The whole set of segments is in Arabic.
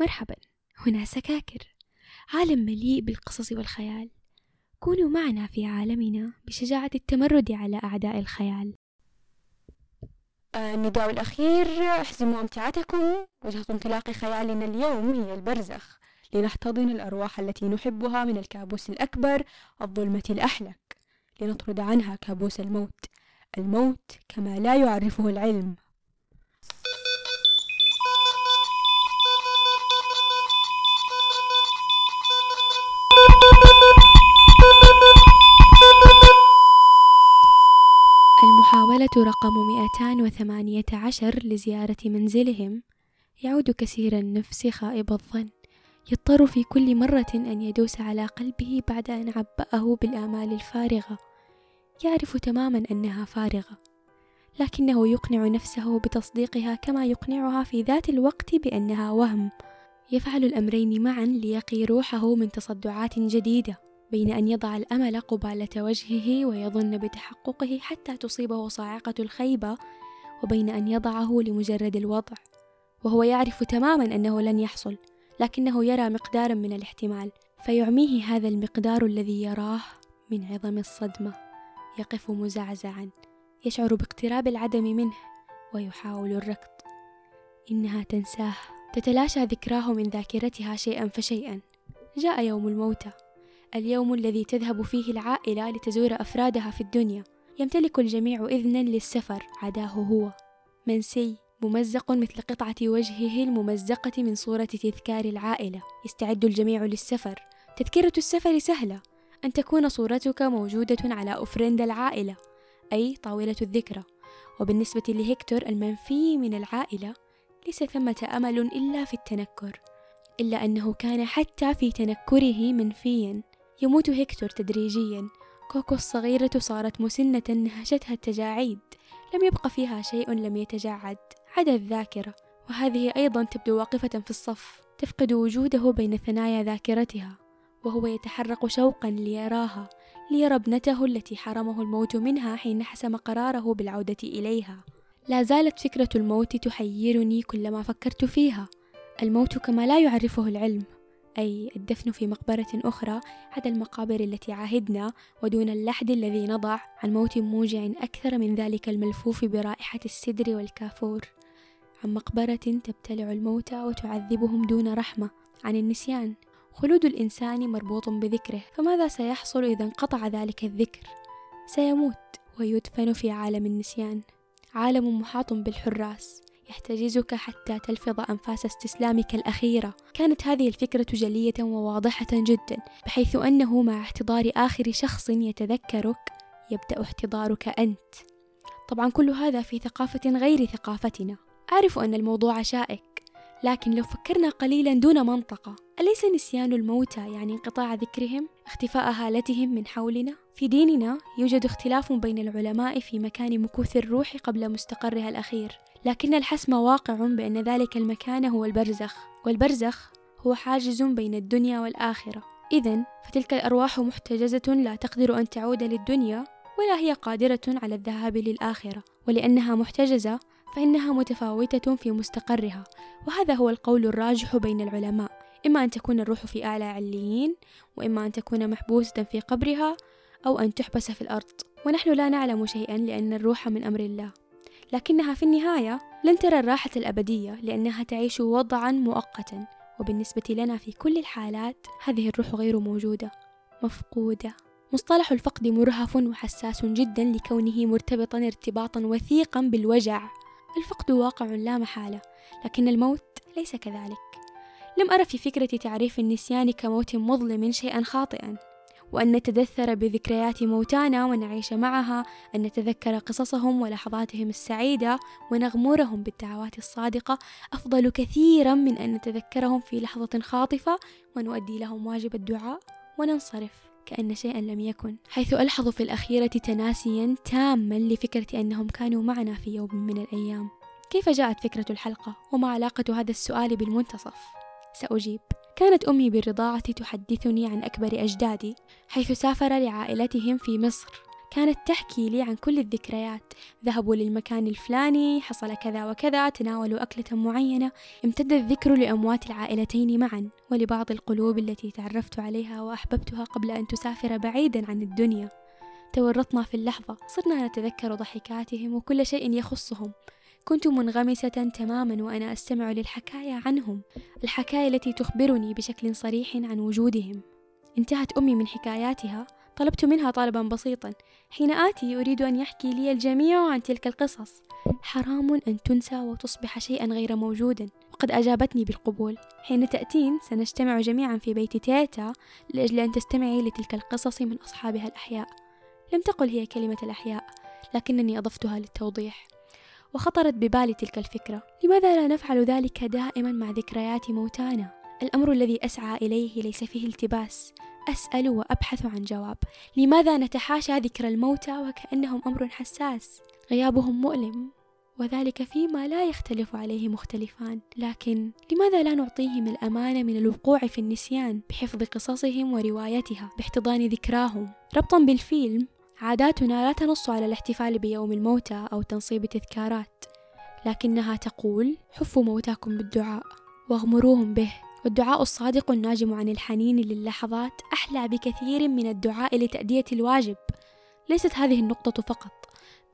مرحبا هنا سكاكر عالم مليء بالقصص والخيال. كونوا معنا في عالمنا بشجاعة التمرد على أعداء الخيال. آه، النداء الأخير احزموا أمتعتكم وجهة انطلاق خيالنا اليوم هي البرزخ. لنحتضن الأرواح التي نحبها من الكابوس الأكبر الظلمة الأحلك. لنطرد عنها كابوس الموت. الموت كما لا يعرفه العلم. رقم 218 لزيارة منزلهم. يعود كثير النفس خائب الظن. يضطر في كل مرة أن يدوس على قلبه بعد أن عبأه بالآمال الفارغة. يعرف تماما أنها فارغة. لكنه يقنع نفسه بتصديقها كما يقنعها في ذات الوقت بأنها وهم. يفعل الأمرين معا ليقي روحه من تصدعات جديدة. بين أن يضع الأمل قبالة وجهه ويظن بتحققه حتى تصيبه صاعقة الخيبة وبين أن يضعه لمجرد الوضع. وهو يعرف تماما أنه لن يحصل لكنه يرى مقدارا من الاحتمال. فيعميه هذا المقدار الذي يراه من عظم الصدمة. يقف مزعزعا يشعر باقتراب العدم منه ويحاول الركض. إنها تنساه تتلاشى ذكراه من ذاكرتها شيئا فشيئا. جاء يوم الموتى. اليوم الذي تذهب فيه العائلة لتزور أفرادها في الدنيا. يمتلك الجميع إذنا للسفر عداه هو. منسي ممزق مثل قطعة وجهه الممزقة من صورة تذكار العائلة. يستعد الجميع للسفر. تذكرة السفر سهلة. أن تكون صورتك موجودة على أفرند العائلة أي طاولة الذكرى. وبالنسبة لهكتور المنفي من العائلة ليس ثمة أمل إلا في التنكر. إلا أنه كان حتى في تنكره منفيا. يموت هكتور تدريجيا. كوكو الصغيرة صارت مسنة نهشتها التجاعيد. لم يبق فيها شيء لم يتجعد. عدا الذاكرة. وهذه أيضا تبدو واقفة في الصف. تفقد وجوده بين ثنايا ذاكرتها. وهو يتحرق شوقا ليراها ليرى ابنته التي حرمه الموت منها حين حسم قراره بالعودة إليها. لا زالت فكرة الموت تحيرني كلما فكرت فيها. الموت كما لا يعرفه العلم. أي الدفن في مقبرة أخرى عدا المقابر التي عاهدنا ودون اللحد الذي نضع عن موت موجع أكثر من ذلك الملفوف برائحة السدر والكافور. عن مقبرة تبتلع الموتى وتعذبهم دون رحمة عن النسيان. خلود الإنسان مربوط بذكره فماذا سيحصل إذا انقطع ذلك الذكر؟ سيموت ويدفن في عالم النسيان. عالم محاط بالحراس. يحتجزك حتى تلفظ أنفاس استسلامك الأخيرة. كانت هذه الفكرة جلية وواضحة جدا بحيث أنه مع احتضار آخر شخص يتذكرك يبدأ احتضارك أنت. طبعا كل هذا في ثقافة غير ثقافتنا. أعرف أن الموضوع شائك لكن لو فكرنا قليلا دون منطقة أليس نسيان الموتى يعني انقطاع ذكرهم اختفاء هالتهم من حولنا؟ في ديننا يوجد اختلاف بين العلماء في مكان مكوث الروح قبل مستقرها الأخير. لكن الحسم واقع بأن ذلك المكان هو البرزخ والبرزخ هو حاجز بين الدنيا والآخرة. إذا فتلك الأرواح محتجزة لا تقدر أن تعود للدنيا ولا هي قادرة على الذهاب للآخرة. ولأنها محتجزة فإنها متفاوتة في مستقرها. وهذا هو القول الراجح بين العلماء. إما أن تكون الروح في أعلى عليين وإما أن تكون محبوسة في قبرها أو أن تحبس في الأرض. ونحن لا نعلم شيئا لأن الروح من أمر الله. لكنها في النهاية لن ترى الراحة الأبدية لأنها تعيش وضعا مؤقتا وبالنسبة لنا في كل الحالات هذه الروح غير موجودة مفقودة. مصطلح الفقد مرهف وحساس جدا لكونه مرتبطا ارتباطا وثيقا بالوجع. الفقد واقع لا محالة لكن الموت ليس كذلك. لم أرى في فكرة تعريف النسيان كموت مظلم شيئا خاطئا. وأن نتدثر بذكريات موتانا ونعيش معها أن نتذكر قصصهم ولحظاتهم السعيدة ونغمرهم بالدعوات الصادقة أفضل كثيرا من أن نتذكرهم في لحظة خاطفة ونؤدي لهم واجب الدعاء وننصرف كأن شيئا لم يكن. حيث ألحظ في الأخيرة تناسيا تاما لفكرة أنهم كانوا معنا في يوم من الأيام. كيف جاءت فكرة الحلقة؟ وما علاقة هذا السؤال بالمنتصف؟ سأجيب. كانت أمي بالرضاعة تحدثني عن أكبر أجدادي حيث سافر لعائلتهم في مصر. كانت تحكي لي عن كل الذكريات. ذهبوا للمكان الفلاني حصل كذا وكذا تناولوا أكلة معينة امتد الذكر لأموات العائلتين معا. ولبعض القلوب التي تعرفت عليها وأحببتها قبل أن تسافر بعيدا عن الدنيا. تورطنا في اللحظة. صرنا نتذكر ضحكاتهم وكل شيء يخصهم. كنت منغمسة تماما وأنا أستمع للحكاية عنهم. الحكاية التي تخبرني بشكل صريح عن وجودهم. انتهت أمي من حكاياتها. طلبت منها طلبا بسيطا. حين آتي أريد أن يحكي لي الجميع عن تلك القصص. حرام أن تنسى وتصبح شيئا غير موجود وقد أجابتني بالقبول. حين تأتين سنجتمع جميعا في بيت تيتا لأجل أن تستمعي لتلك القصص من أصحابها الأحياء. لم تقل هي كلمة الأحياء لكنني أضفتها للتوضيح. وخطرت ببالي تلك الفكرة. لماذا لا نفعل ذلك دائما مع ذكريات موتانا؟ الأمر الذي أسعى إليه ليس فيه التباس. أسأل وأبحث عن جواب. لماذا نتحاشى ذكر الموتى وكأنهم أمر حساس؟ غيابهم مؤلم وذلك فيما لا يختلف عليه مختلفان. لكن لماذا لا نعطيهم الأمانة من الوقوع في النسيان بحفظ قصصهم وروايتها باحتضان ذكراهم؟ ربطا بالفيلم عاداتنا لا تنص على الاحتفال بيوم الموتى أو تنصيب تذكارات لكنها تقول حفوا موتاكم بالدعاء واغمروهم به. والدعاء الصادق الناجم عن الحنين للحظات أحلى بكثير من الدعاء لتأدية الواجب. ليست هذه النقطة فقط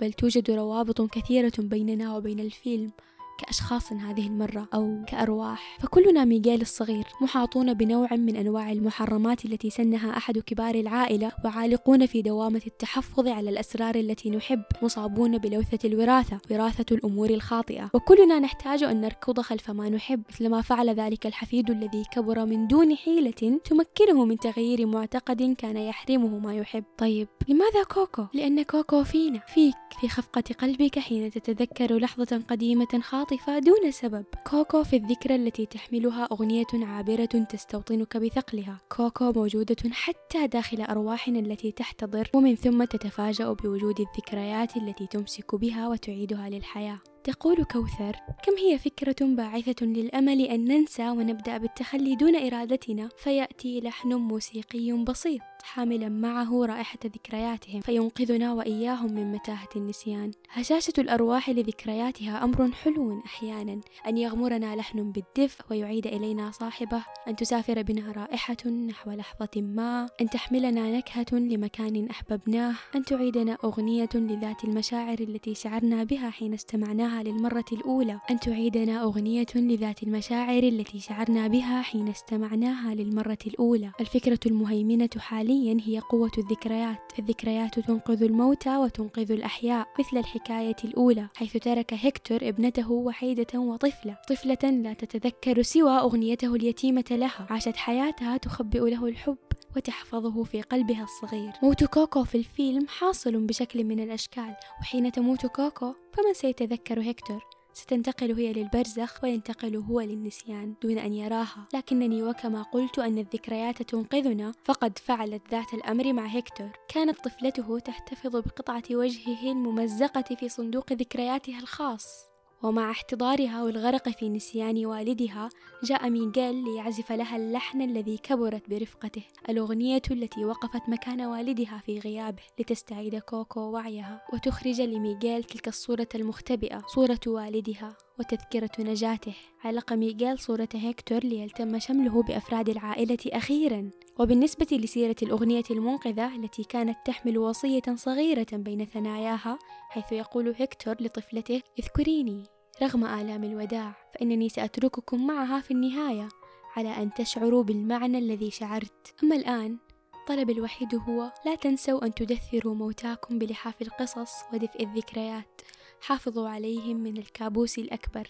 بل توجد روابط كثيرة بيننا وبين الفيلم. كأشخاص هذه المرة أو كأرواح. فكلنا ميغيل الصغير محاطون بنوع من أنواع المحرمات التي سنها أحد كبار العائلة وعالقون في دوامة التحفظ على الأسرار التي نحب مصابون بلوثة الوراثة وراثة الأمور الخاطئة. وكلنا نحتاج أن نركض خلف ما نحب مثلما فعل ذلك الحفيد الذي كبر من دون حيلة تمكنه من تغيير معتقد كان يحرمه ما يحب. طيب لماذا كوكو؟ لأن كوكو فينا فيك في خفقة قلبك حين تتذكر لحظة قديمة خاطئة. عاطفة دون سبب. كوكو في الذكرى التي تحملها أغنية عابرة تستوطنك بثقلها. كوكو موجودة حتى داخل أرواحنا التي تحتضر ومن ثم تتفاجأ بوجود الذكريات التي تمسك بها وتعيدها للحياة. تقول كوثر كم هي فكرة باعثة للأمل أن ننسى ونبدأ بالتخلي دون إرادتنا؟ فيأتي لحن موسيقي بسيط حاملا معه رائحة ذكرياتهم فينقذنا وإياهم من متاهة النسيان. هشاشة الأرواح لذكرياتها أمر حلو أحيانا أن يغمرنا لحن بالدفء ويعيد إلينا صاحبه أن تسافر بنا رائحة نحو لحظة ما أن تحملنا نكهة لمكان أحببناه أن تعيدنا أغنية لذات المشاعر التي شعرنا بها حين استمعناها للمرة الأولى. أن تعيدنا أغنية لذات المشاعر التي شعرنا بها حين استمعناها للمرة الأولى. الفكرة المهيمنة حاليا هي قوة الذكريات. الذكريات تنقذ الموتى وتنقذ الأحياء مثل الحكاية الأولى حيث ترك هكتور ابنته وحيدة وطفلة. طفلة لا تتذكر سوى أغنيته اليتيمة لها. عاشت حياتها تخبئ له الحب. وتحفظه في قلبها الصغير. موت كوكو في الفيلم حاصل بشكل من الأشكال وحين تموت كوكو فمن سيتذكر هكتور ستنتقل هي للبرزخ وينتقل هو للنسيان. دون أن يراها لكنني وكما قلت أن الذكريات تنقذنا. فقد فعلت ذات الأمر مع هكتور كانت طفلته تحتفظ بقطعة وجهه الممزقة في صندوق ذكرياتها الخاص. ومع احتضارها والغرق في نسيان والدها جاء ميغيل ليعزف لها اللحن الذي كبرت برفقته الأغنية التي وقفت مكان والدها في غيابه لتستعيد كوكو وعيها وتخرج لميغيل تلك الصورة المختبئة صورة والدها وتذكرة نجاته. علق ميغيل صورة هيكتور ليلتم شمله بأفراد العائلة أخيرا. وبالنسبة لسيرة الأغنية المنقذة التي كانت تحمل وصية صغيرة بين ثناياها حيث يقول هيكتور لطفلته اذكريني رغم آلام الوداع فإنني سأترككم معها في النهاية على أن تشعروا بالمعنى الذي شعرت. أما الآن الطلب الوحيد هو لا تنسوا أن تدثروا موتاكم بلحاف القصص ودفء الذكريات. حافظوا عليهم من الكابوس الأكبر.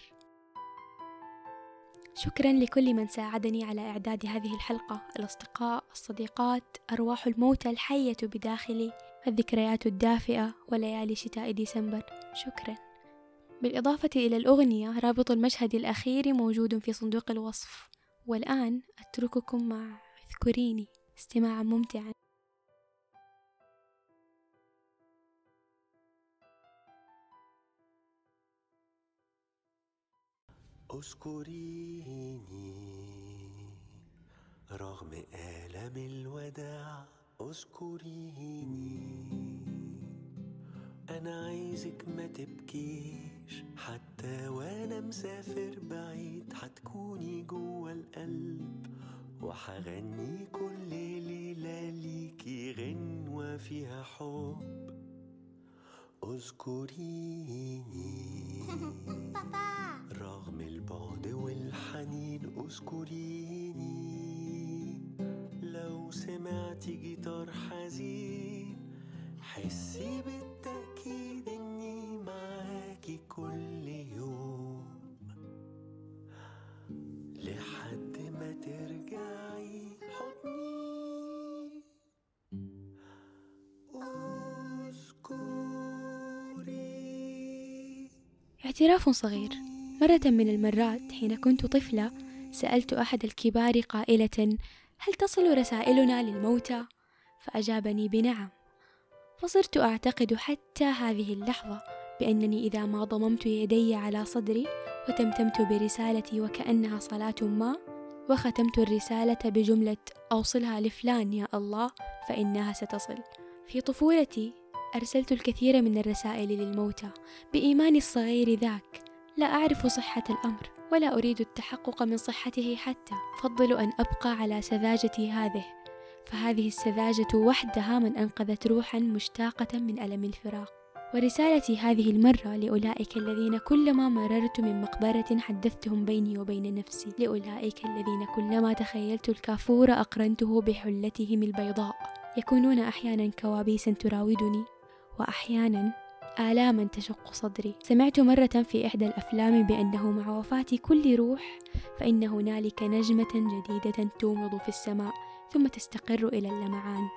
شكرا لكل من ساعدني على إعداد هذه الحلقة. الأصدقاء الصديقات أرواح الموتى الحية بداخلي الذكريات الدافئة وليالي شتاء ديسمبر. شكرا. بالإضافة إلى الأغنية رابط المشهد الأخير موجود في صندوق الوصف. والآن أترككم مع اذكريني. استماعا ممتعا. أذكريني رغم آلام الوداع أذكريني. أنا عايزك ما تبكيش حتى وأنا مسافر بعيد حتكوني جوا القلب. وحغني كل ليلة ليكي غنوة فيها حب. أذكريني. رغم البعد والحنين اذكريني لو سمعتي جيتار حزين حسي بالتأكيد إني معاكي كل يوم. لحد ما ترجعي حضني. اذكري اعتراف صغير. مرة من المرات حين كنت طفلة سألت أحد الكبار قائلة هل تصل رسائلنا للموتى؟ فأجابني بنعم فصرت أعتقد حتى هذه اللحظة بأنني إذا ما ضممت يدي على صدري وتمتمت برسالتي وكأنها صلاة ما وختمت الرسالة بجملة أوصلها لفلان يا الله فإنها ستصل في طفولتي أرسلت الكثير من الرسائل للموتى بإيماني الصغير ذاك لا أعرف صحة الأمر ولا أريد التحقق من صحته حتى. فضل أن أبقى على سذاجتي هذه فهذه السذاجة وحدها من أنقذت روحا مشتاقة من ألم الفراق. ورسالتي هذه المرة لأولئك الذين كلما مررت من مقبرة حدثتهم بيني وبين نفسي. لأولئك الذين كلما تخيلت الكافور أقرنته بحلتهم البيضاء. يكونون أحيانا كوابيس تراودني وأحيانا آلاما تشق صدري. سمعت مرة في إحدى الأفلام بأنه مع وفاة كل روح فإن هنالك نجمة جديدة تومض في السماء ثم تستقر إلى اللمعان.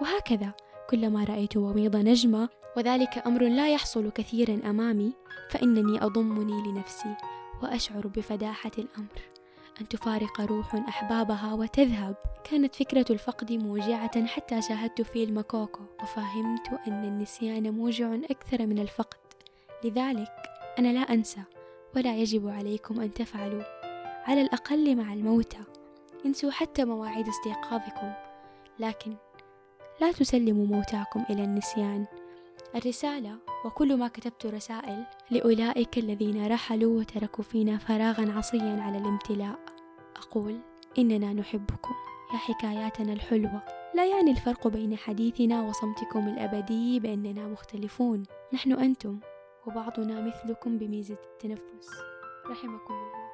وهكذا كلما رأيت وميض نجمة وذلك أمر لا يحصل كثيرا أمامي فإنني أضمني لنفسي وأشعر بفداحة الأمر. أن تفارق روح أحبابها وتذهب. كانت فكرة الفقد موجعة حتى شاهدت فيلم كوكو وفهمت أن النسيان موجع أكثر من الفقد. لذلك أنا لا أنسى ولا يجب عليكم أن تفعلوا. على الأقل مع الموتى. انسوا حتى مواعيد استيقاظكم. لكن لا تسلموا موتاكم إلى النسيان. الرسالة وكل ما كتبت رسائل لأولئك الذين رحلوا وتركوا فينا فراغا عصيا على الامتلاء. أقول إننا نحبكم. يا حكاياتنا الحلوة. لا يعني الفرق بين حديثنا وصمتكم الأبدي بأننا مختلفون. نحن أنتم وبعضنا مثلكم بميزة التنفس. رحمكم الله.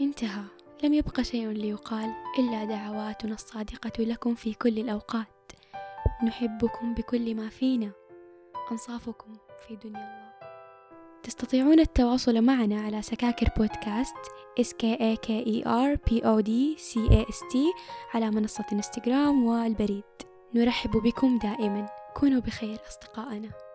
انتهى. لم يبق شيء ليقال إلا دعواتنا الصادقة لكم في كل الأوقات. نحبكم بكل ما فينا. أنصافكم في دنيا الله. تستطيعون التواصل معنا على سكاكر بودكاست S K A K E R P O D C A S T على منصة إنستغرام والبريد. نرحب بكم دائما. كونوا بخير أصدقائنا.